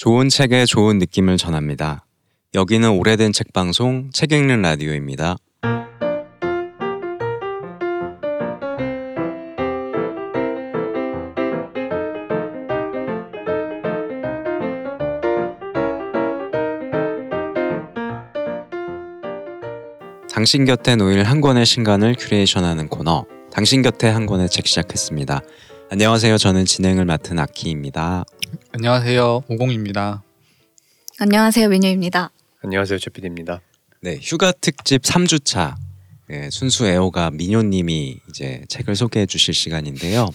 좋은 책에 좋은 느낌을 전합니다. 여기는 오래된 책 방송 책 읽는 라디오입니다. 당신 곁에 놓일 한 권의 신간을 큐레이션하는 코너 당신 곁에 한 권의 책 시작했습니다. 안녕하세요. 저는 진행을 맡은 아키입니다. 안녕하세요. 오공입니다. 안녕하세요 민유입니다. 안녕하세요 최PD입니다. 네, 휴가 특집 3주차 네, 순수 애호가 민요님이 이제 책을 소개해 주실 시간인데요.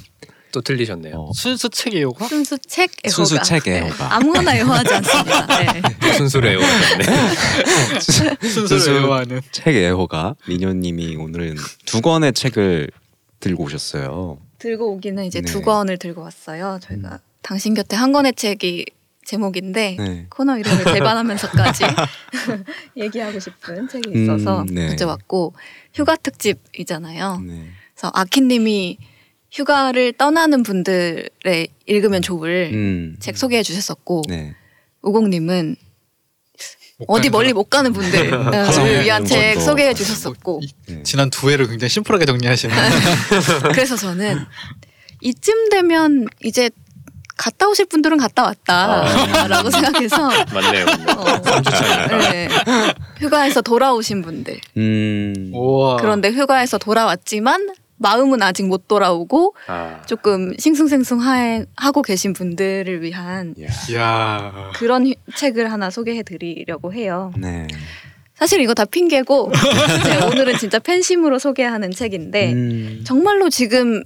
또 틀리셨네요. 어, 순수 책이요가? 순수 책 애호가. 순수 책 네, 애호가. 아무거나 애호하지 않습니다. 네. 순수를 외우셨네. 순수를 순수- 외워하는. 책 애호가 민요님이 오늘은 두 권의 책을 들고 오셨어요. 들고 오기는 이제 네. 두 권을 들고 왔어요. 저희가 당신 곁에 한 권의 책이 제목인데 네. 코너 이름을 대반하면서까지 얘기하고 싶은 책이 있어서 음, 네. 가져왔고 휴가 특집이잖아요. 네. 그래서 아키님이 휴가를 떠나는 분들의 읽으면 좋을 음. 책 소개해 주셨었고 네. 우공님은 못 어디 멀리. 못 가는 분들 을 가는 위한 책 분도. 소개해 주셨었고 이- 네. 지난 두 회를 굉장히 심플하게 정리하시는. 그래서 저는 이쯤 되면 이제 갔다 오실 분들은 갔다 왔다라고 생각해서 맞네요. 어, 3주차니까. 네. 휴가에서 돌아오신 분들 음. 우와. 그런데 휴가에서 돌아왔지만 마음은 아직 못 돌아오고 아, 조금 싱숭생숭 하고 계신 분들을 위한 야. 그런 휴- 책을 하나 소개해 드리려고 해요. 네. 사실 이거 다 핑계고 네, 오늘은 진짜 팬심으로 소개하는 책인데 음. 정말로 지금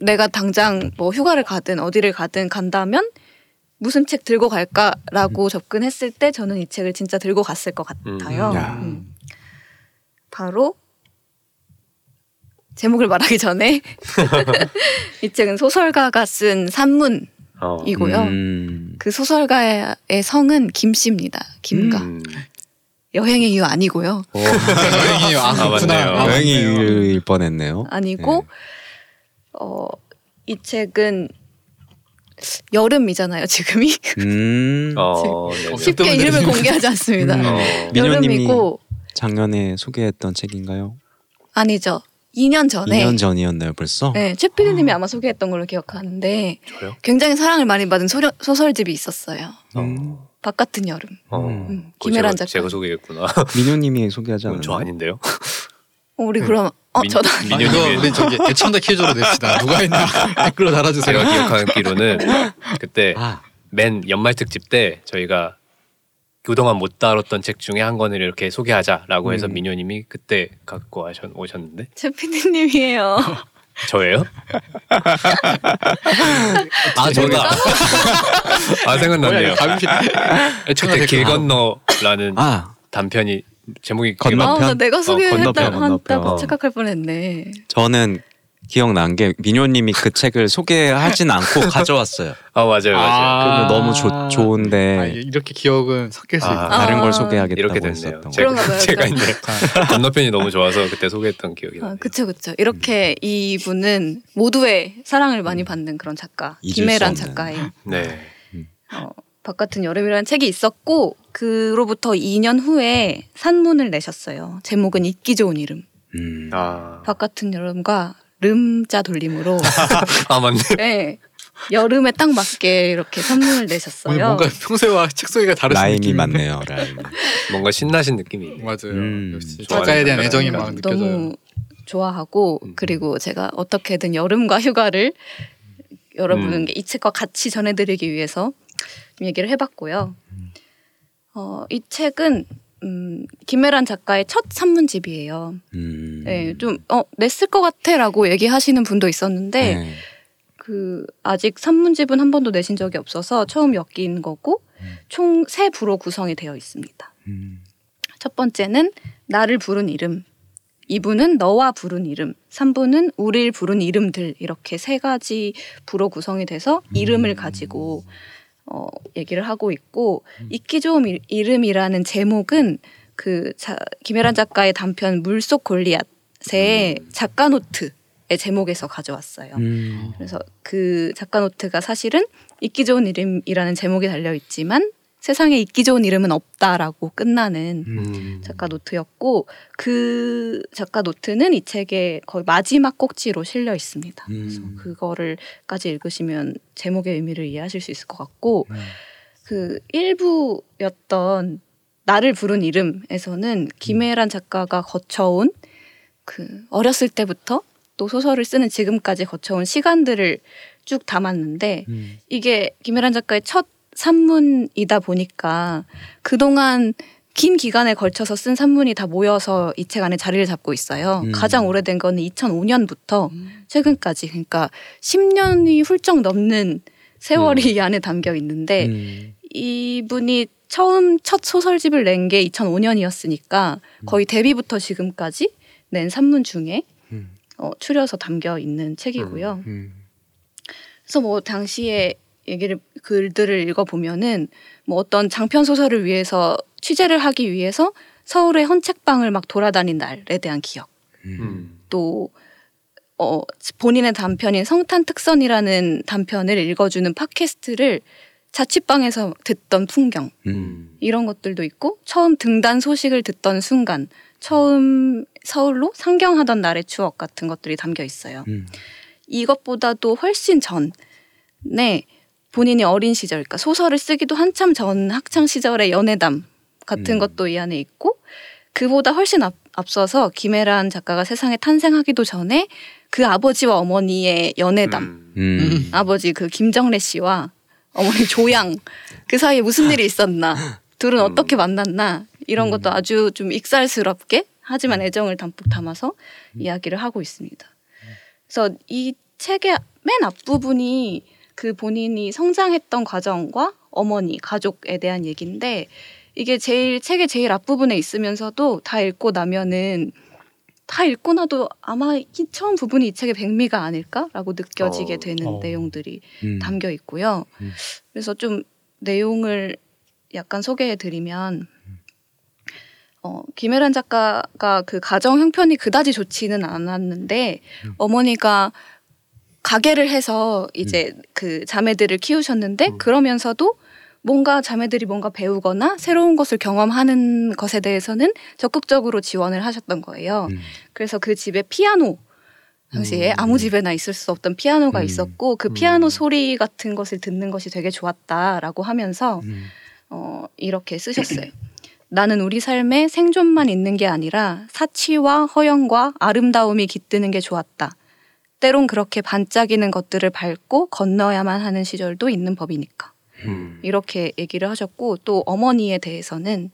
내가 당장 뭐 휴가를 가든 어디를 가든 간다면 무슨 책 들고 갈까라고 접근했을 때 저는 이 책을 진짜 들고 갔을 것 같아요. 음, 야. 음. 바로 제목을 말하기 전에 이 책은 소설가가 쓴 산문이고요. 어. 음. 그 소설가의 성은 김씨입니다. 김가. 음. 여행의 이유 아니고요. 오. 여행이 아, 아, 그렇구나. 맞네요. 아, 여행이 맞네요. 일 뻔했네요. 아니고 어, 이 책은 여름이잖아요. 지금이 음. 어, 네 네. 쉽게 때문에 이름을 공개하지 않습니다. 음. 어, 여름이고 작년에 소개했던 책인가요? 아니죠. 2년 전에 2년 전이었나요, 벌써? 네, 최피디님이 아 마 소개했던 걸로 기억하는데 저요? 굉장히 사랑을 많이 받은 소려, 소설집이 있었어요. 음. 바깥은 여름. 어, 음, 그거 김혜란 작가. 제가 소개했구나. 민효님이 소개하지 않았나요? 저 아닌데요? 어, 우리 그럼 어 민- 저도 아, 이거 우리 저기 애청자 퀴즈로 냅시다. 누가 했나 댓글로 달아주세요. 제가 기억하기로는 그때 아, 맨 연말 특집 때 저희가 그동안 못 다뤘던 책 중에 한 권을 이렇게 소개하자라고 해서 음. 민효님이 그때 갖고 와셨, 오셨는데 최피디님이에요. 저예요? 아아 생각났네요. 감시. 애청자 그때. 길 건너라는 아 단편이 제목이 건너- 기억- 아, 나 건너편? 내가 소개했다 건너편, 한다고 건너편. 착각할 뻔했네. 저는 기억난 게 민효님이 그 책을 소개하진 않고 가져왔어요. 아 맞아요 맞아요. 근데 너무 좋, 아, 좋은데 이렇게 기억은 섞일 수 아. 있다. 다른 아. 걸 소개하겠다고 이렇게 됐네요. 제가 그러니까. 이제 건너편이 너무 좋아서 그때 소개했던 기억이 아, 나요. 그쵸 그쵸. 이렇게 이분은 모두의 사랑을 많이 받는 그런 작가 김혜란. 작가의 네. 어, 바깥은 여름이라는 책이 있었고 그로부터 2년 후에 산문을 내셨어요. 제목은 잊기 좋은 이름. 음. 아, 바깥은 여름과 름자 돌림으로 아 맞네. 네, 여름에 딱 맞게 이렇게 산문을 내셨어요. 뭔가 평소와 책 소개가 다르신 라임이. 맞네요. 라임. 뭔가 신나신 느낌이. 맞아요. 음, 역시 작가에 대한. 애정이 막 느껴져요. 너무 좋아하고 음. 그리고 제가 어떻게든 여름과 휴가를 여러분께 음. 이 책과 같이 전해드리기 위해서 좀 얘기를 해봤고요. 어, 이 책은 음, 김혜란 작가의 첫 산문집이에요. 음. 네, 좀 어, 냈을 것 같아 라고 얘기하시는 분도 있었는데 네. 그 아직 산문집은 한 번도 내신 적이 없어서 처음 엮인 거고 음. 총세 부로 구성이 되어 있습니다. 음. 첫 번째는 나를 부른 이름. 2부는 너와 부른 이름. 3부는 우릴 부른 이름들. 이렇게 세 가지 부로 구성이 돼서 이름을 가지고 어, 얘기를 하고 있고 잊기 좋은 이- 이름이라는 제목은 그 자, 김혜란 작가의 단편 물속 골리앗의 작가 노트의 제목에서 가져왔어요. 음. 그래서 그 작가 노트가 사실은 잊기 좋은 이름이라는 제목이 달려 있지만 세상에 있기 좋은 이름은 없다라고 끝나는 음. 작가 노트였고 그 작가 노트는 이 책의 거의 마지막 꼭지로 실려 있습니다. 그래서 음. 그거를까지 읽으시면 제목의 의미를 이해하실 수 있을 것 같고 음. 그 일부였던 나를 부른 이름에서는 김혜란 작가가 거쳐온 그 어렸을 때부터 또 소설을 쓰는 지금까지 거쳐온 시간들을 쭉 담았는데 음. 이게 김혜란 작가의 첫 산문이다 보니까 그동안 긴 기간에 걸쳐서 쓴 산문이 다 모여서 이 책 안에 자리를 잡고 있어요. 음. 가장 오래된 거는 2005년부터 최근까지 그러니까 10년이 훌쩍 넘는 세월이 이 안에 담겨 있는데 음. 이분이 처음 첫 소설집을 낸 게 2005년이었으니까 거의 데뷔부터 지금까지 낸 산문 중에 음. 어, 추려서 담겨 있는 책이고요. 음. 그래서 뭐 당시에 얘기를 글들을 읽어 보면은 뭐 어떤 장편 소설을 위해서 취재를 하기 위해서 서울의 헌책방을 막 돌아다닌 날에 대한 기억 음. 또 어, 본인의 단편인 성탄 특선이라는 단편을 읽어주는 팟캐스트를 자취방에서 듣던 풍경 음. 이런 것들도 있고 처음 등단 소식을 듣던 순간 처음 서울로 상경하던 날의 추억 같은 것들이 담겨 있어요. 음. 이것보다도 훨씬 전에 본인이 어린 시절, 그러니까 소설을 쓰기도 한참 전 학창 시절의 연애담 같은 음. 것도 이 안에 있고 그보다 훨씬 앞, 앞서서 김혜란 작가가 세상에 탄생하기도 전에 그 아버지와 어머니의 연애담, 음. 음. 아버지 그 김정래 씨와 어머니 조양 그 사이에 무슨 일이 있었나, 둘은 음. 어떻게 만났나 이런 것도 아주 좀 익살스럽게 하지만 애정을 담뿍 담아서 이야기를 하고 있습니다. 그래서 이 책의 맨 앞부분이 그 본인이 성장했던 과정과 어머니, 가족에 대한 얘기인데 이게 제일 책의 제일 앞부분에 있으면서도 다 읽고 나면은 다 읽고 나도 아마 이 처음 부분이 이 책의 백미가 아닐까라고 느껴지게 어. 되는 어. 내용들이 음. 담겨 있고요. 음. 그래서 좀 내용을 약간 소개해 드리면 어, 김혜란 작가가 그 가정 형편이 그다지 좋지는 않았는데 음. 어머니가 가게를 해서 이제 그 자매들을 키우셨는데 음. 그러면서도 뭔가 자매들이 뭔가 배우거나 새로운 것을 경험하는 것에 대해서는 적극적으로 지원을 하셨던 거예요. 음. 그래서 그 집에 피아노 당시에 음. 아무 집에나 있을 수 없던 피아노가 음. 있었고 그 피아노 음. 소리 같은 것을 듣는 것이 되게 좋았다라고 하면서 음. 어, 이렇게 쓰셨어요. 나는 우리 삶에 생존만 있는 게 아니라 사치와 허영과 아름다움이 깃드는 게 좋았다. 때론 그렇게 반짝이는 것들을 밟고 건너야만 하는 시절도 있는 법이니까. 음. 이렇게 얘기를 하셨고 또 어머니에 대해서는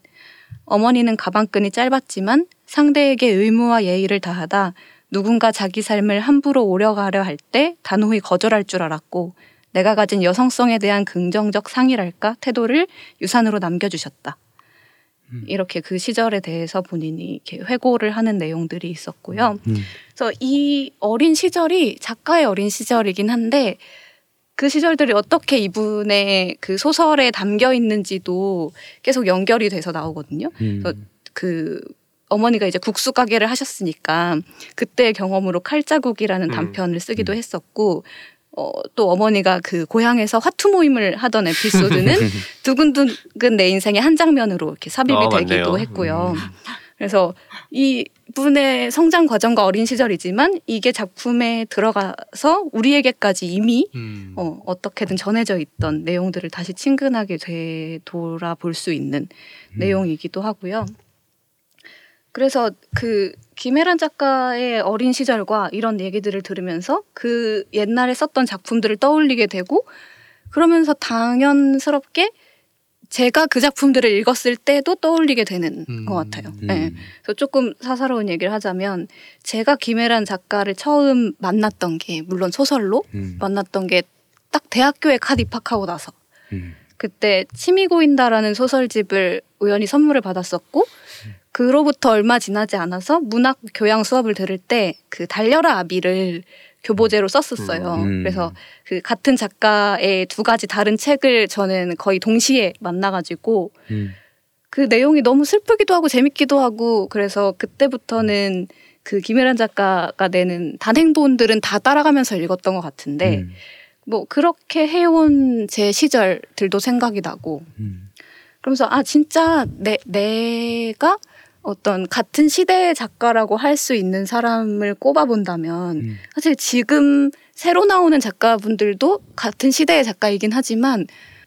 어머니는 가방끈이 짧았지만 상대에게 의무와 예의를 다하다 누군가 자기 삶을 함부로 오려가려 할 때 단호히 거절할 줄 알았고 내가 가진 여성성에 대한 긍정적 상이랄까 태도를 유산으로 남겨주셨다. 음. 이렇게 그 시절에 대해서 본인이 이렇게 회고를 하는 내용들이 있었고요. 음. 그래서 이 어린 시절이 작가의 어린 시절이긴 한데 그 시절들이 어떻게 이분의 그 소설에 담겨 있는지도 계속 연결이 돼서 나오거든요. 음. 그래서 그 어머니가 이제 국수 가게를 하셨으니까 그때의 경험으로 칼자국이라는 음. 단편을 쓰기도 했었고 어, 또 어머니가 그 고향에서 화투 모임을 하던 에피소드는 두근두근 내 인생의 한 장면으로 이렇게 삽입이 어, 되기도 맞네요. 했고요. 그래서 이 분의 성장 과정과 어린 시절이지만 이게 작품에 들어가서 우리에게까지 이미 음. 어, 어떻게든 전해져 있던 내용들을 다시 친근하게 되돌아볼 수 있는 음. 내용이기도 하고요. 그래서 그 김혜란 작가의 어린 시절과 이런 얘기들을 들으면서 그 옛날에 썼던 작품들을 떠올리게 되고 그러면서 당연스럽게 제가 그 작품들을 읽었을 때도 떠올리게 되는 음. 것 같아요. 음. 네. 그래서 조금 사사로운 얘기를 하자면 제가 김혜란 작가를 처음 만났던 게 물론 소설로 음. 만났던 게 딱 대학교에 갓 입학하고 나서 음. 그때 침이 고인다라는 소설집을 우연히 선물을 받았었고 그로부터 얼마 지나지 않아서 문학 교양 수업을 들을 때 그 달려라 아비를 교보제로 썼었어요. 음. 그래서 그 같은 작가의 두 가지 다른 책을 저는 거의 동시에 만나가지고 음. 그 내용이 너무 슬프기도 하고 재밌기도 하고 그래서 그때부터는 그 김혜란 작가가 내는 단행본들은 다 따라가면서 읽었던 것 같은데 음. 뭐 그렇게 해온 제 시절들도 생각이 나고 음. 그러면서 아 진짜 내 내가 어떤 같은 시대의 작가라고 할 수 있는 사람을 꼽아본다면 음. 사실 지금 새로 나오는 작가분들도 같은 시대의 작가이긴 하지만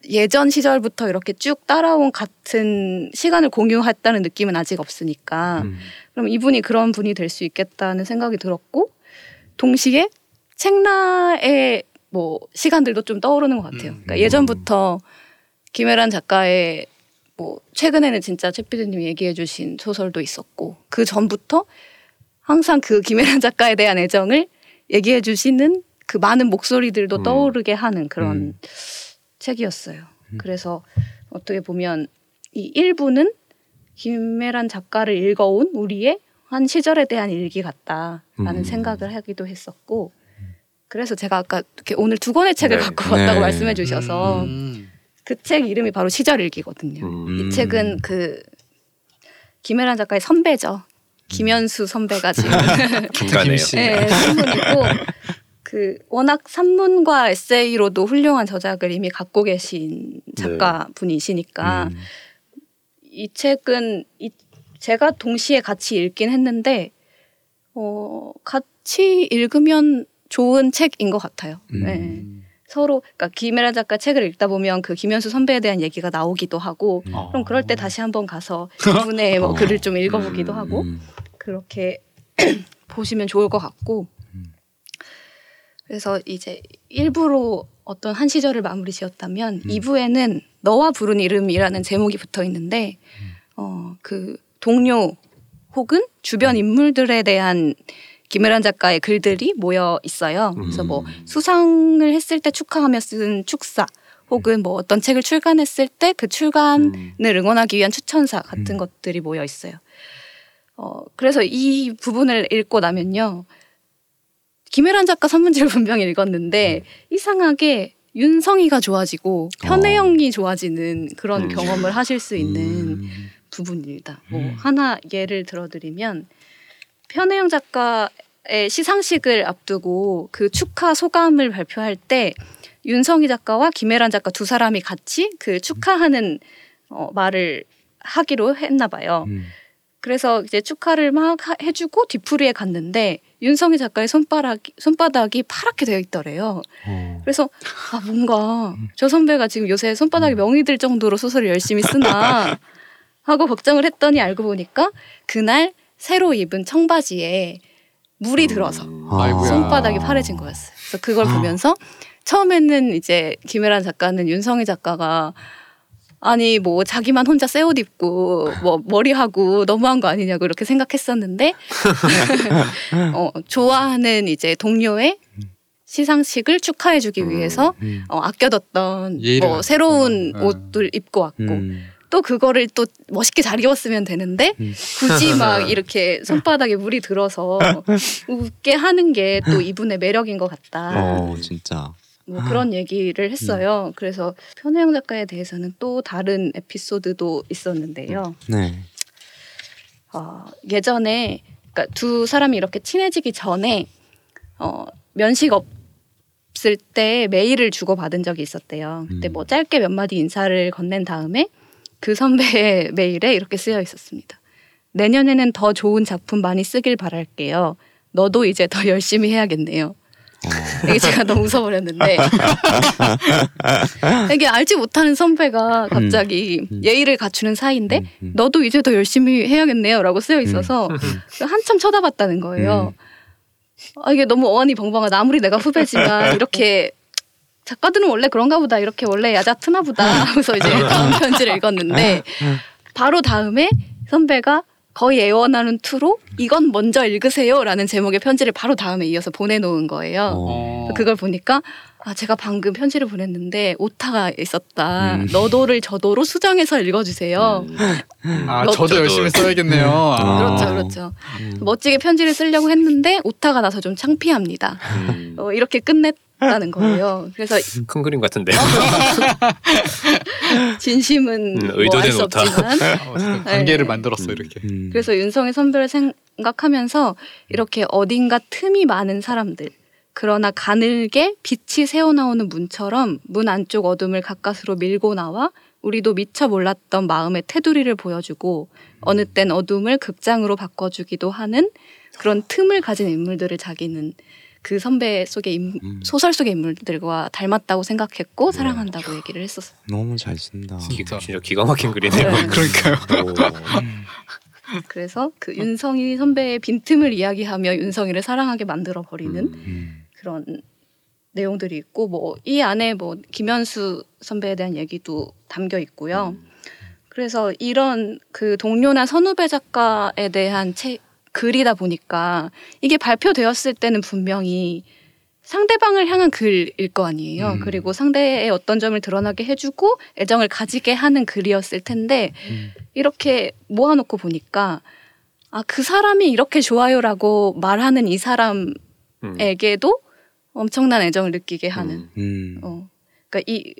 예전 시절부터 이렇게 쭉 따라온 같은 시간을 공유했다는 느낌은 아직 없으니까 음. 그럼 이분이 그런 분이 될 수 있겠다는 생각이 들었고 동시에 책나의 뭐 시간들도 좀 떠오르는 것 같아요. 음. 그러니까 예전부터 김혜란 작가의 뭐 최근에는 진짜 최 PD님이 얘기해주신 소설도 있었고 그 전부터 항상 그 김혜란 작가에 대한 애정을 얘기해주시는 그 많은 목소리들도 음. 떠오르게 하는 그런 음. 책이었어요. 음. 그래서 어떻게 보면 이 일부는 김혜란 작가를 읽어온 우리의 한 시절에 대한 일기 같다라는 음. 생각을 하기도 했었고 그래서 제가 아까 이렇게 오늘 두 권의 책을 네. 갖고 왔다고 네. 말씀해 주셔서 음. 그 책 이름이 바로 시절일기거든요. 음. 이 책은 그 김혜란 작가의 선배죠. 김현수 선배가 지금. 네, 산문이고 그 워낙 산문과 에세이로도 훌륭한 저작을 이미 갖고 계신 작가 분이시니까 음. 이 책은 이 제가 동시에 같이 읽긴 했는데 어 같이 읽으면 좋은 책인 것 같아요. 음. 네. 서로 그러니까 김혜란 작가 책을 읽다 보면 그 김현수 선배에 대한 얘기가 나오기도 하고 음. 그럼 그럴 때 다시 한번 가서 이분의 뭐 어. 글을 좀 읽어보기도 음. 하고 음. 그렇게 보시면 좋을 것 같고 음. 그래서 이제 일부로 어떤 한 시절을 마무리 지었다면 음. 2부에는 너와 부른 이름이라는 제목이 붙어 있는데 음. 어그 동료 혹은 주변 인물들에 대한 김혜란 작가의 글들이 모여 있어요. 그래서 뭐 음. 수상을 했을 때 축하하며 쓴 축사 혹은 뭐 어떤 책을 출간했을 때 그 출간을 음. 응원하기 위한 추천사 같은 음. 것들이 모여 있어요. 어, 그래서 이 부분을 읽고 나면요. 김혜란 작가 산문집을 분명히 읽었는데 이상하게 윤성이가 좋아지고 편혜영이 좋아지는 그런 음. 경험을 하실 수 있는 음. 부분입니다. 뭐 음. 하나 예를 들어드리면 편혜영 작가의 시상식을 앞두고 그 축하 소감을 발표할 때 윤성희 작가와 김혜란 작가 두 사람이 같이 그 축하하는 어, 말을 하기로 했나 봐요. 음. 그래서 이제 축하를 막 하- 해주고 뒤풀이에 갔는데 윤성희 작가의 손바닥이, 손바닥이 파랗게 되어 있더래요. 어. 그래서 아 뭔가 저 선배가 지금 요새 손바닥에 명이 들 정도로 소설을 열심히 쓰나 하고 걱정을 했더니 알고 보니까 그날 새로 입은 청바지에 물이 들어서 음. 아이고야. 손바닥이 파래진 거였어요. 그래서 그걸 보면서 처음에는 이제 김혜란 작가는 윤성희 작가가 아니 뭐 자기만 혼자 새 옷 입고 뭐 머리하고 너무한 거 아니냐고 이렇게 생각했었는데 어, 좋아하는 이제 동료의 시상식을 축하해주기 음. 위해서 음. 어, 아껴뒀던 뭐. 새로운 음. 옷들 입고 왔고 음. 또 그거를 또 멋있게 잘 입었으면 되는데 음. 굳이 막 이렇게 손바닥에 물이 들어서 웃게 하는 게 또 이분의 매력인 것 같다. 어 진짜. 뭐 그런 얘기를 했어요. 그래서 편혜영 작가에 대해서는 또 다른 에피소드도 있었는데요. 네. 어, 예전에 그러니까 두 사람이 이렇게 친해지기 전에 어, 면식 없을 때 메일을 주고 받은 적이 있었대요. 그때 음. 뭐 짧게 몇 마디 인사를 건넨 다음에 그 선배의 메일에 이렇게 쓰여 있었습니다. 내년에는 더 좋은 작품 많이 쓰길 바랄게요. 너도 이제 더 열심히 해야겠네요. 어. 이게 제가 너무 웃어버렸는데 이게 알지 못하는 선배가 갑자기 음. 예의를 갖추는 사이인데 음, 음. 너도 이제 더 열심히 해야겠네요라고 쓰여 있어서 한참 쳐다봤다는 거예요. 음. 아, 이게 너무 어안이 벙벙하다. 아무리 내가 후배지만 이렇게 작가들은 원래 그런가 보다. 이렇게 원래 야자 트나 보다. 하면서 이제 다음 편지를 읽었는데 바로 다음에 선배가 거의 애원하는 투로 이건 먼저 읽으세요라는 제목의 편지를 바로 다음에 이어서 보내놓은 거예요. 어. 어. 그걸 보니까 아 제가 방금 편지를 보냈는데 오타가 있었다. 음. 너도를 저도로 수정해서 읽어주세요. 음. 아 너- 저도 저도- 열심히 써야겠네요. 아. 그렇죠, 어. 그렇죠. 음. 멋지게 편지를 쓰려고 했는데 오타가 나서 좀 창피합니다. 음. 어, 이렇게 끝냈 다는 거예요. 그래서 큰 그림 같은데. 진심은 음, 뭐 의도된 알수 오타. 없지만 어, 어쨌든 관계를 네. 만들었어 음. 이렇게. 음. 그래서 윤성의 선배를 생각하면서 이렇게 어딘가 틈이 많은 사람들 그러나 가늘게 빛이 새어나오는 문처럼 문 안쪽 어둠을 가까스로 밀고 나와 우리도 미처 몰랐던 마음의 테두리를 보여주고 어느 땐 어둠을 극장으로 바꿔주기도 하는 그런 틈을 가진 인물들을 자기는 그 선배 속의 인- 음. 소설 속의 인물들과 닮았다고 생각했고 사랑한다고 얘기를 했었어요. 너무 잘 쓴다. 기, 진짜. 진짜 기가 막힌 글이네요. 네. 그러니까요. 오. 그래서 그 윤성이 선배의 빈틈을 이야기하며 윤성이를 사랑하게 만들어 버리는 음. 그런 내용들이 있고 뭐 이 안에 뭐 김현수 선배에 대한 얘기도 담겨 있고요. 그래서 이런 그 동료나 선후배 작가에 대한 책 글이다 보니까 이게 발표되었을 때는 분명히 상대방을 향한 글일 거 아니에요. 음. 그리고 상대의 어떤 점을 드러나게 해주고 애정을 가지게 하는 글이었을 텐데 음. 이렇게 모아놓고 보니까 아 그 사람이 이렇게 좋아요라고 말하는 이 음. 사람에게도 엄청난 애정을 느끼게 하는 음. 음. 어. 그러니까 이,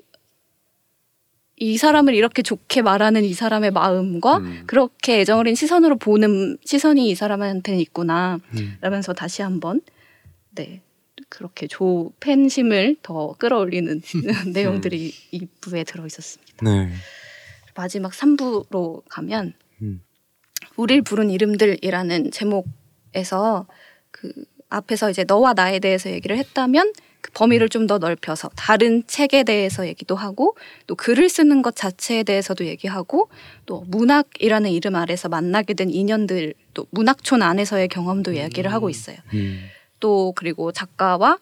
이 사람을 이렇게 좋게 말하는 이 사람의 마음과 음. 그렇게 애정 어린 시선으로 보는 시선이 이 사람한테는 있구나. 음. 라면서 다시 한번, 네. 그렇게 조, 팬심을 더 끌어올리는 내용들이 이 부에 들어 있었습니다. 네. 마지막 3부로 가면, 음. 우릴 부른 이름들이라는 제목에서 그 앞에서 이제 너와 나에 대해서 얘기를 했다면 그 범위를 좀 더 넓혀서 다른 책에 대해서 얘기도 하고 또 글을 쓰는 것 자체에 대해서도 얘기하고 또 문학이라는 이름 아래서 만나게 된 인연들 또 문학촌 안에서의 경험도 이야기를 하고 있어요. 음. 또 그리고 작가와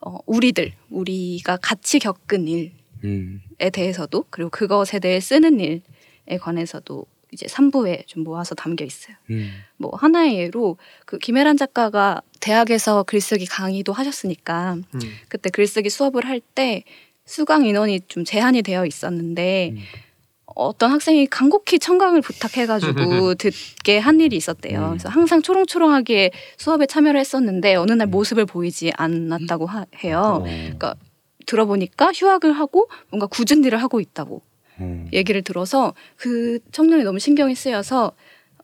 어, 우리들 우리가 같이 겪은 일에 음. 대해서도 그리고 그것에 대해 쓰는 일에 관해서도 이제 3부에 좀 모아서 담겨 있어요. 음. 뭐 하나의 예로 그 김혜란 작가가 대학에서 글쓰기 강의도 하셨으니까 음. 그때 글쓰기 수업을 할 때 수강 인원이 좀 제한이 되어 있었는데 음. 어떤 학생이 간곡히 청강을 부탁해가지고 듣게 한 일이 있었대요. 음. 그래서 항상 초롱초롱하게 수업에 참여를 했었는데 어느 날 모습을 보이지 않았다고 하- 해요. 어. 그러니까 들어보니까 휴학을 하고 뭔가 굳은 일을 하고 있다고 어. 얘기를 들어서 그 청년이 너무 신경이 쓰여서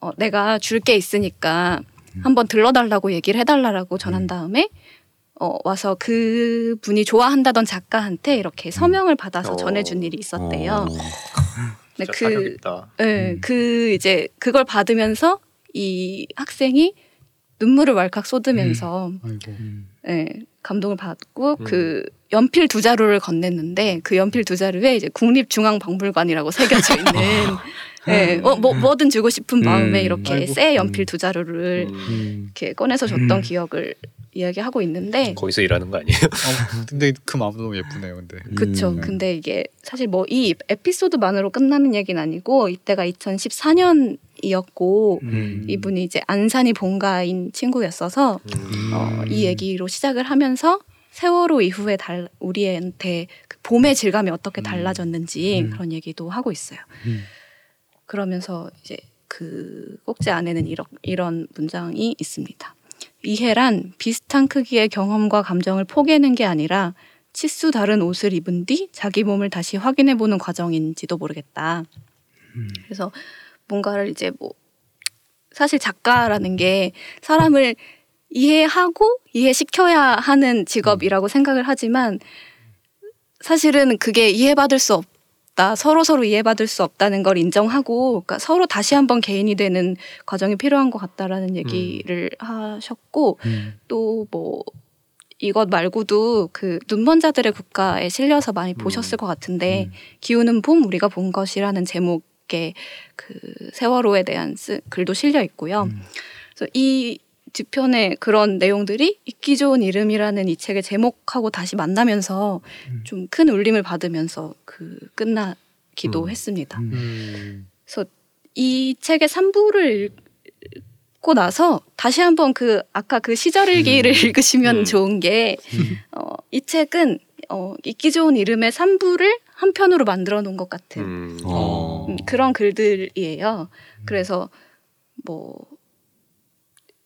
어, 내가 줄 게 있으니까 한번 들러달라고 얘기를 해달라고 전한 다음에 어, 와서 그 분이 좋아한다던 작가한테 이렇게 서명을 받아서 어. 전해준 일이 있었대요. 어. 근데 그. 예, 음. 그 이제 그걸 받으면서 이 학생이 눈물을 왈칵 쏟으면서 아이고. 음. 예, 감동을 받고 음. 그 연필 두 자루를 건넸는데 그 연필 두 자루에 이제 국립중앙박물관이라고 새겨져 있는 예, 어, 뭐 뭐든 주고 싶은 마음에 음. 이렇게 아이고. 새 연필 두 자루를 음. 음. 이렇게 꺼내서 줬던 기억을 이야기하고 있는데 거기서 일하는 거 아니에요? 어, 근데 그 마음도 너무 예쁘네요. 근데. 그쵸. 음. 근데 이게 사실 뭐 이 에피소드만으로 끝나는 얘기는 아니고 이때가 2014년 이었고 음. 이분이 이제 안산이 본가인 친구였어서 음. 어, 이 얘기로 시작을 하면서 세월호 이후에 달, 우리한테 그 봄의 질감이 어떻게 달라졌는지 음. 그런 얘기도 하고 있어요. 음. 그러면서 이제 그 꼭지 안에는 이런, 이런 문장이 있습니다. 이해란 비슷한 크기의 경험과 감정을 포개는 게 아니라 치수 다른 옷을 입은 뒤 자기 몸을 다시 확인해 보는 과정인지도 모르겠다. 음. 그래서 뭔가를 이제 뭐 사실 작가라는 게 사람을 이해하고 이해시켜야 하는 직업이라고 생각을 하지만 사실은 그게 이해받을 수 없다. 서로 서로 이해받을 수 없다는 걸 인정하고 그러니까 서로 다시 한번 개인이 되는 과정이 필요한 것 같다라는 얘기를 하셨고 음. 또뭐 이것 말고도 그 눈먼 자들의 국가에 실려서 많이 음. 보셨을 것 같은데 음. 기우는 봄 우리가 본 것이라는 제목 의그 세월호에 대한 쓰, 글도 실려 있고요. 음. 그래서 이 뒤편에 그런 내용들이 잊기 좋은 이름이라는 이 책의 제목하고 다시 만나면서 음. 좀큰 울림을 받으면서 그 끝나기도 음. 했습니다. 음. 음. 그래서 이 책의 3부를 읽고 나서 다시 한번 그 아까 그 시절일기를 읽으시면 음. 좋은 게 어, 이 책은 어, 읽기 좋은 이름의 3부를 한 편으로 만들어 놓은 것 같은 음. 어. 음, 그런 글들이에요. 그래서 뭐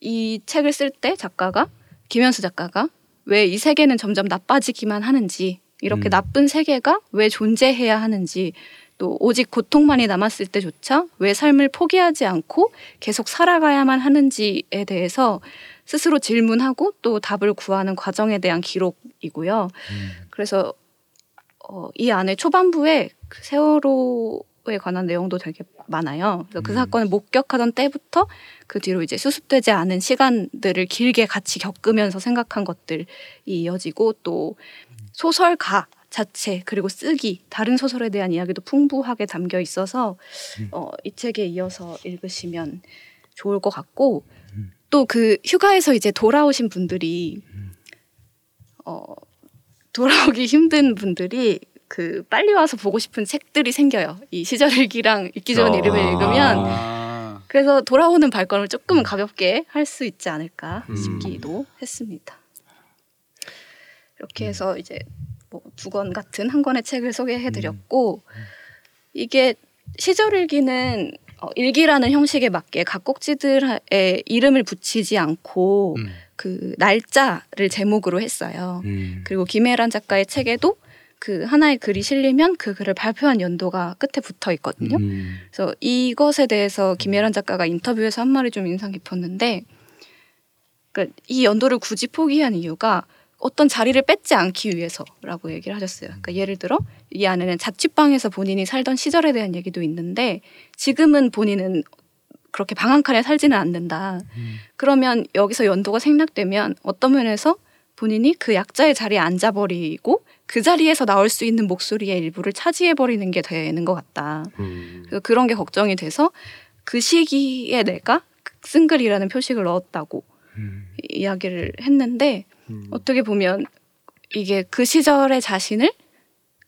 이 책을 쓸 때 작가가 김현수 작가가 왜 이 세계는 점점 나빠지기만 하는지 이렇게 음. 나쁜 세계가 왜 존재해야 하는지 또 오직 고통만이 남았을 때조차 왜 삶을 포기하지 않고 계속 살아가야만 하는지에 대해서 스스로 질문하고 또 답을 구하는 과정에 대한 기록이고요. 음. 그래서 어, 이 안에 초반부에 그 세월호 에 관한 내용도 되게 많아요. 그래서 그 음. 사건을 목격하던 때부터 그 뒤로 이제 수습되지 않은 시간들을 길게 같이 겪으면서 생각한 것들이 이어지고 또 소설가 자체 그리고 쓰기 다른 소설에 대한 이야기도 풍부하게 담겨 있어서 음. 어, 이 책에 이어서 읽으시면 좋을 것 같고 또그 휴가에서 이제 돌아오신 분들이 어, 돌아오기 힘든 분들이 그 빨리 와서 보고 싶은 책들이 생겨요. 이 시절 일기랑 읽기 좋은 어. 이름을 읽으면 아. 그래서 돌아오는 발걸음을 조금 가볍게 할 수 있지 않을까 음. 싶기도 했습니다. 이렇게 해서 이제 뭐 두 권 같은 한 권의 책을 소개해드렸고 이게 시절 일기는 어, 일기라는 형식에 맞게 각 꼭지들의 이름을 붙이지 않고 음. 그 날짜를 제목으로 했어요. 음. 그리고 김혜란 작가의 책에도 그 하나의 글이 실리면 그 글을 발표한 연도가 끝에 붙어 있거든요. 음. 그래서 이것에 대해서 김혜란 작가가 인터뷰에서 한 말이 좀 인상 깊었는데, 그러니까 이 연도를 굳이 포기한 이유가 어떤 자리를 뺏지 않기 위해서라고 얘기를 하셨어요. 그러니까 예를 들어 이 안에는 자취방에서 본인이 살던 시절에 대한 얘기도 있는데 지금은 본인은 그렇게 방 한 칸에 살지는 않는다. 그러면 여기서 연도가 생략되면 어떤 면에서 본인이 그 약자의 자리에 앉아버리고 그 자리에서 나올 수 있는 목소리의 일부를 차지해버리는 게 되는 것 같다. 음. 그래서 그런 게 걱정이 돼서 그 시기에 내가 쓴글이라는 표식을 넣었다고 음. 이야기를 했는데 음. 어떻게 보면 이게 그 시절의 자신을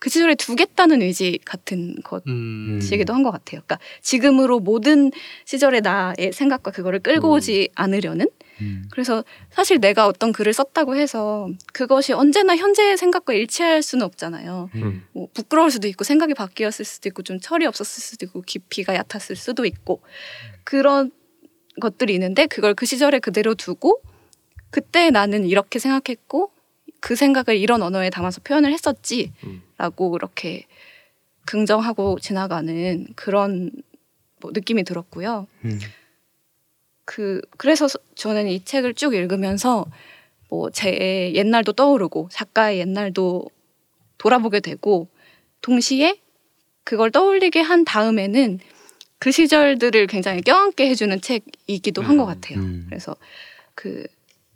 그 시절에 두겠다는 의지 같은 음. 것이기도 한 것 같아요. 그러니까 지금으로 모든 시절의 나의 생각과 그거를 끌고 음. 오지 않으려는 음. 그래서 사실 내가 어떤 글을 썼다고 해서 그것이 언제나 현재의 생각과 일치할 수는 없잖아요. 음. 뭐 부끄러울 수도 있고 생각이 바뀌었을 수도 있고 좀 철이 없었을 수도 있고 깊이가 얕았을 수도 있고 그런 것들이 있는데 그걸 그 시절에 그대로 두고 그때 나는 이렇게 생각했고 그 생각을 이런 언어에 담아서 표현을 했었지라고 음. 이렇게 긍정하고 지나가는 그런 뭐 느낌이 들었고요. 음. 그 그래서 서- 저는 이 책을 쭉 읽으면서 뭐 제 옛날도 떠오르고 작가의 옛날도 돌아보게 되고 동시에 그걸 떠올리게 한 다음에는 그 시절들을 굉장히 껴안게 해주는 책이기도 한것 음, 같아요. 음. 그래서 그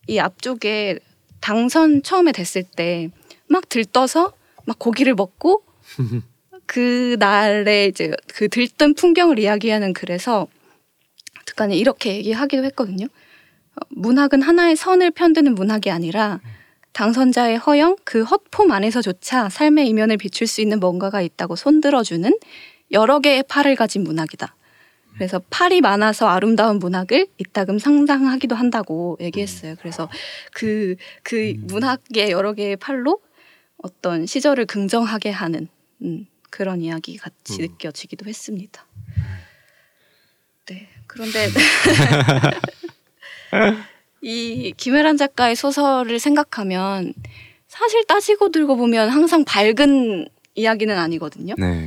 이 앞쪽에 당선 처음에 됐을 때 막 들떠서 막 고기를 먹고 그 날의 이제 그 들뜬 풍경을 이야기하는 글에서 특간에 이렇게 얘기하기도 했거든요. 어, 문학은 하나의 선을 편드는 문학이 아니라 당선자의 허영, 그 헛폼 안에서조차 삶의 이면을 비출 수 있는 뭔가가 있다고 손들어주는 여러 개의 팔을 가진 문학이다. 그래서 팔이 많아서 아름다운 문학을 이따금 상상하기도 한다고 얘기했어요. 그래서 그, 그 문학의 여러 개의 팔로 어떤 시절을 긍정하게 하는 음, 그런 이야기 같이 음. 느껴지기도 했습니다. 네. 그런데 이 김혜란 작가의 소설을 생각하면 사실 따지고 들고 보면 항상 밝은 이야기는 아니거든요. 네.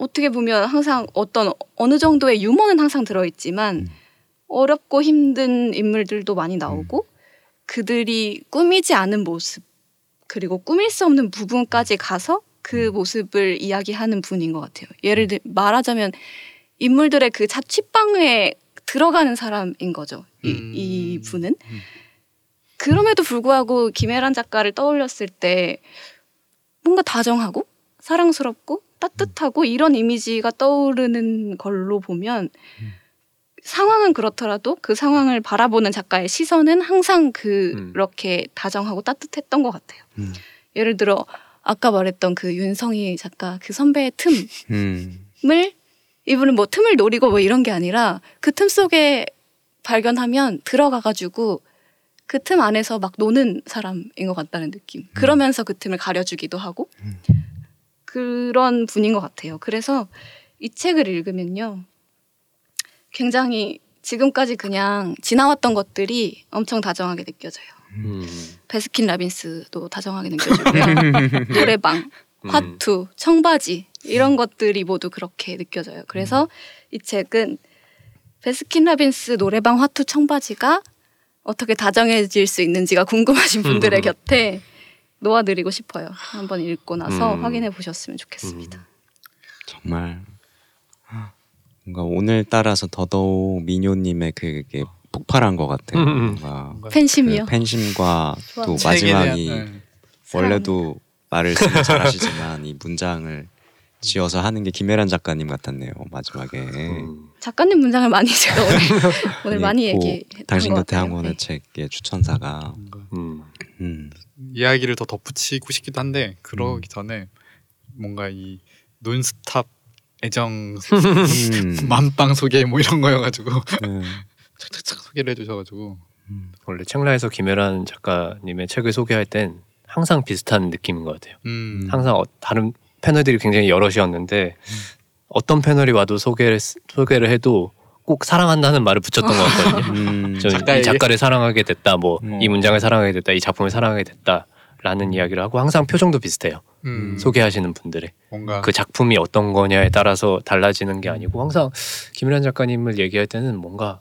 음. 어떻게 보면 항상 어떤 어느 정도의 유머는 항상 들어있지만 음. 어렵고 힘든 인물들도 많이 나오고 그들이 꾸미지 않은 모습 그리고 꾸밀 수 없는 부분까지 가서 그 모습을 이야기하는 분인 것 같아요. 예를 들 말하자면 인물들의 그 자취방에 들어가는 사람인 거죠. 이, 음. 이 분은 그럼에도 불구하고 김혜란 작가를 떠올렸을 때 뭔가 다정하고 사랑스럽고 따뜻하고 이런 이미지가 떠오르는 걸로 보면 상황은 그렇더라도 그 상황을 바라보는 작가의 시선은 항상 그렇게 다정하고 따뜻했던 것 같아요. 음. 예를 들어 아까 말했던 그 윤성희 작가 그 선배의 틈을 음. 이분은 뭐 틈을 노리고 뭐 이런 게 아니라 그 틈 속에 발견하면 들어가가지고 그 틈 안에서 막 노는 사람인 것 같다는 느낌. 그러면서 그 틈을 가려주기도 하고 그런 분인 것 같아요. 그래서 이 책을 읽으면요. 굉장히 지금까지 그냥 지나왔던 것들이 엄청 다정하게 느껴져요. 음. 베스킨 라빈스도 다정하게 느껴지고요. 노래방, 음. 화투, 청바지 이런 것들이 모두 그렇게 느껴져요. 그래서 이 책은 베스킨 라빈스 노래방, 화투, 청바지가 어떻게 다정해질 수 있는지가 궁금하신 분들의 음. 곁에 놓아드리고 싶어요. 한번 읽고 나서 음. 확인해 보셨으면 좋겠습니다. 정말 뭔가 오늘 따라서 더더욱 미녀님의 그게 폭발한 것 같아요. 음, 음. 뭔가 뭔가 팬심이요. 그 팬심과 좋아. 또 마지막이 네. 원래도 말을 잘하시지만 이 문장을 지어서 하는 게 김혜란 작가님 같았네요 마지막에 음. 작가님 문장을 많이 제가 오늘, 오늘 네, 많이 고 얘기했던 당신 것 곁에 같아요. 항원의 네. 책의 추천사가 음. 음. 이야기를 더 덧붙이고 싶기도 한데 그러기 음. 전에 뭔가 이 논스탑 애정 음. 만빵 소개 뭐 이런 거여가지고 네. 착착착 소개를 해주셔가지고 음. 원래 책라에서 김혜란 작가님의 책을 소개할 땐 항상 비슷한 느낌인 것 같아요. 음. 항상 어- 다른 패널들이 굉장히 여럿이었는데 음. 어떤 패널이 와도 소개를 쓰- 소개를 해도 꼭 사랑한다는 말을 붙였던 것 같거든요. 음. 저는 작가에게? 이 작가를 사랑하게 됐다, 뭐이 음. 문장을 사랑하게 됐다, 이 작품을 사랑하게 됐다라는 이야기를 하고 항상 표정도 비슷해요. 음. 소개하시는 분들의 뭔가 그 작품이 어떤 거냐에 따라서 달라지는 게 아니고 항상 김일환 작가님을 얘기할 때는 뭔가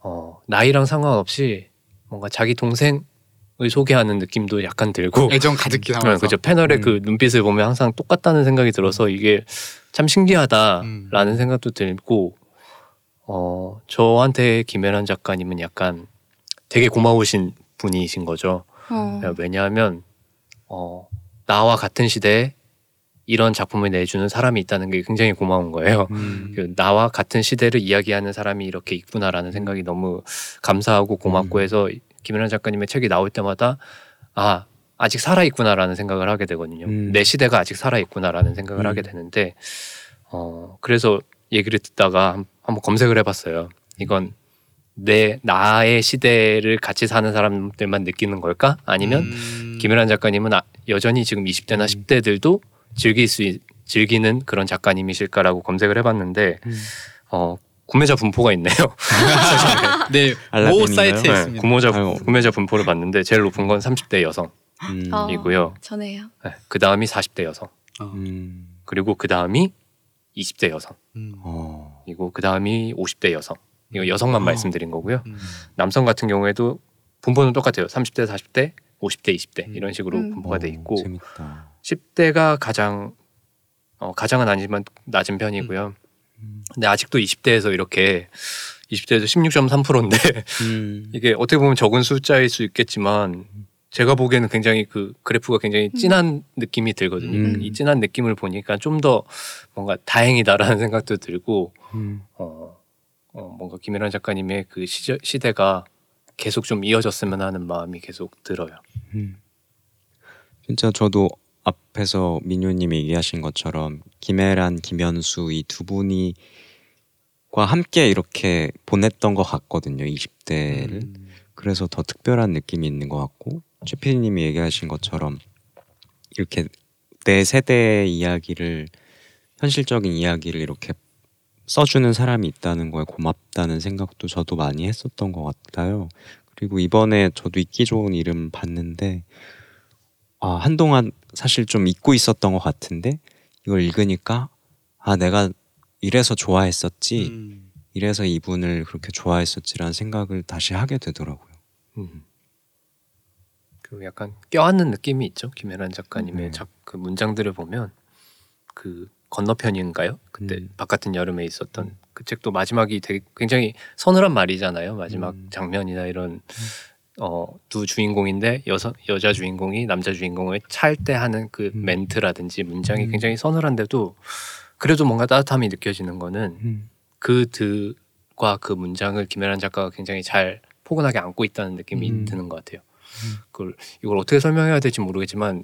어, 나이랑 상관없이 뭔가 자기 동생을 소개하는 느낌도 약간 들고 애정 가득히 네, 담아서 그죠 패널의 음. 그 눈빛을 보면 항상 똑같다는 생각이 들어서 이게 참 신기하다라는 음. 생각도 들고 어 저한테 김혜란 작가님은 약간 되게 고마우신 분이신 거죠. 어. 왜냐하면 어 나와 같은 시대에 이런 작품을 내주는 사람이 있다는 게 굉장히 고마운 거예요. 음. 그 나와 같은 시대를 이야기하는 사람이 이렇게 있구나라는 생각이 너무 감사하고 고맙고 음. 해서 김연아 작가님의 책이 나올 때마다 아 아직 살아 있구나라는 생각을 하게 되거든요. 음. 내 시대가 아직 살아 있구나라는 생각을 음. 하게 되는데 어 그래서 얘기를 듣다가 한- 한번 검색을 해봤어요. 이건 내 나의 시대를 같이 사는 사람들만 느끼는 걸까? 아니면 음. 김혜란 작가님은 아- 여전히 지금 20대나 10대들도 즐길 수 있- 즐기는 그런 작가님이실까라고 검색을 해봤는데 음. 어, 구매자 분포가 있네요. 네? 모 사이트에 네, 있습니다. 구매자 아이고. 구매자 분포를 봤는데 제일 높은 건 30대 음. 어. 여성이고요. 전에요. 네, 그 다음이 40대 여성. 어. 음. 그리고 그 다음이 20대 여성. 음. 어. 그리고 그 다음이 50대 여성. 이거 여성만 어. 말씀드린 거고요. 음. 남성 같은 경우에도 분포는 똑같아요. 30대, 40대, 50대, 20대 음. 이런 식으로 음. 분포가 돼 있고 재밌다. 10대가 가장 어, 가장은 아니지만 낮은 편이고요. 음. 근데 아직도 20대에서 이렇게 20대에서 16.3%인데 음. 이게 어떻게 보면 적은 숫자일 수 있겠지만 제가 보기에는 굉장히 그 그래프가 굉장히 진한 느낌이 들거든요. 음. 이 진한 느낌을 보니까 좀 더 뭔가 다행이다라는 생각도 들고 음. 어, 어, 뭔가 김혜란 작가님의 그 시저, 시대가 계속 좀 이어졌으면 하는 마음이 계속 들어요. 음. 진짜 저도 앞에서 민효님이 얘기하신 것처럼 김혜란, 김현수 이 두 분이 과 함께 이렇게 보냈던 것 같거든요. 20대를. 음. 그래서 더 특별한 느낌이 있는 것 같고 최피디님이 얘기하신 것처럼 이렇게 내 세대의 이야기를 현실적인 이야기를 이렇게 써주는 사람이 있다는 거에 고맙다는 생각도 저도 많이 했었던 것 같아요. 그리고 이번에 저도 읽기 좋은 이름 봤는데 아 한동안 사실 좀 잊고 있었던 것 같은데 이걸 읽으니까 아 내가 이래서 좋아했었지 음. 이래서 이분을 그렇게 좋아했었지라는 생각을 다시 하게 되더라고요. 음. 그 약간 껴안는 느낌이 있죠. 김혜란 작가님의 음. 작, 그 문장들을 보면 그 건너편인가요? 그때 음. 바깥은 여름에 있었던 그 책도 마지막이 되게 굉장히 서늘한 말이잖아요. 마지막 음. 장면이나 이런 어, 두 주인공인데 여서, 여자 주인공이 남자 주인공을 찰 때 하는 그 음. 멘트라든지 문장이 음. 굉장히 서늘한데도 그래도 뭔가 따뜻함이 느껴지는 거는 음. 그 드과 그 문장을 김혜란 작가가 굉장히 잘 포근하게 안고 있다는 느낌이 음. 드는 것 같아요. 음. 그걸 이걸 어떻게 설명해야 될지 모르겠지만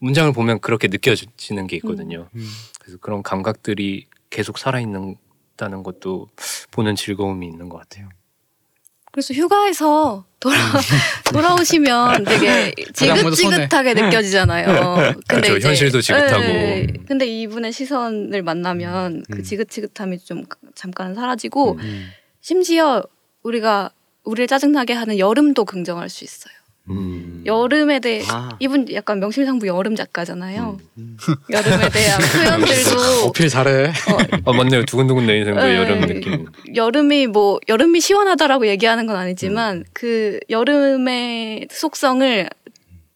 문장을 보면 그렇게 느껴지는 게 있거든요. 음. 그래서 그런 감각들이 계속 살아 있는다는 것도 보는 즐거움이 있는 것 같아요. 그래서 휴가에서 돌아 돌아오시면 되게. 지긋지긋하게 느껴지잖아요. 근데 그렇죠. 이제- 현실도 지긋하고. 예, 예. 근데 이분의 시선을 만나면 그 음. 지긋지긋함이 좀 잠깐 사라지고 음. 심지어 우리가 우리를 짜증나게 하는 여름도 긍정할 수 있어요. 음. 여름에 대해 아. 이분 약간 명실상부 여름 작가잖아요. 음. 여름에 대한 표현들도 어필 잘해. 어, 아 맞네요. 두근두근 내는 생도 네. 여름 느낌. 여름이 뭐 여름이 시원하다라고 얘기하는 건 음. 아니지만 그 여름의 속성을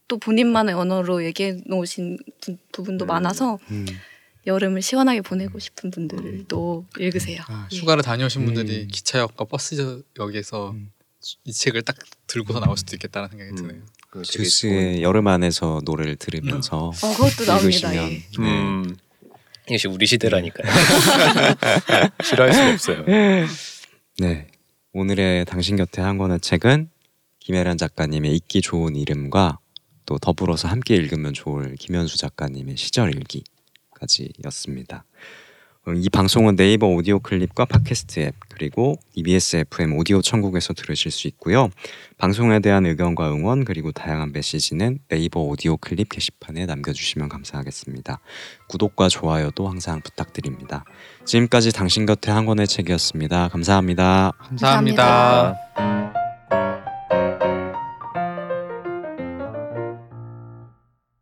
또 본인만의 언어로 얘기해 놓으신 부- 부분도 음. 많아서 음. 여름을 시원하게 보내고 싶은 분들도 읽으세요. 아, 예. 휴가를 다녀오신 분들이 음. 기차역과 버스역에서 음. 이 책을 딱 들고서 나올 수도 있겠다는 생각이 음. 드네요. 듀스의 여름 안에서 노래를 들으면서 어, 그것도 나옵니다. 읽으시면 예. 좋은- 음, 이것이 우리 시대라니까요. 싫어할 수가 없어요. 네 오늘의 당신 곁에 한 권의 책은 김혜란 작가님의 읽기 좋은 이름과 또 더불어서 함께 읽으면 좋을 김현수 작가님의 시절 일기까지였습니다. 어, 이 방송은 네이버 오디오 클립과 팟캐스트 앱 그리고 EBS FM 오디오 천국에서 들으실 수 있고요. 방송에 대한 의견과 응원 그리고 다양한 메시지는 네이버 오디오 클립 게시판에 남겨주시면 감사하겠습니다. 구독과 좋아요도 항상 부탁드립니다. 지금까지 당신 곁에 한 권의 책이었습니다. 감사합니다. 감사합니다. 감사합니다.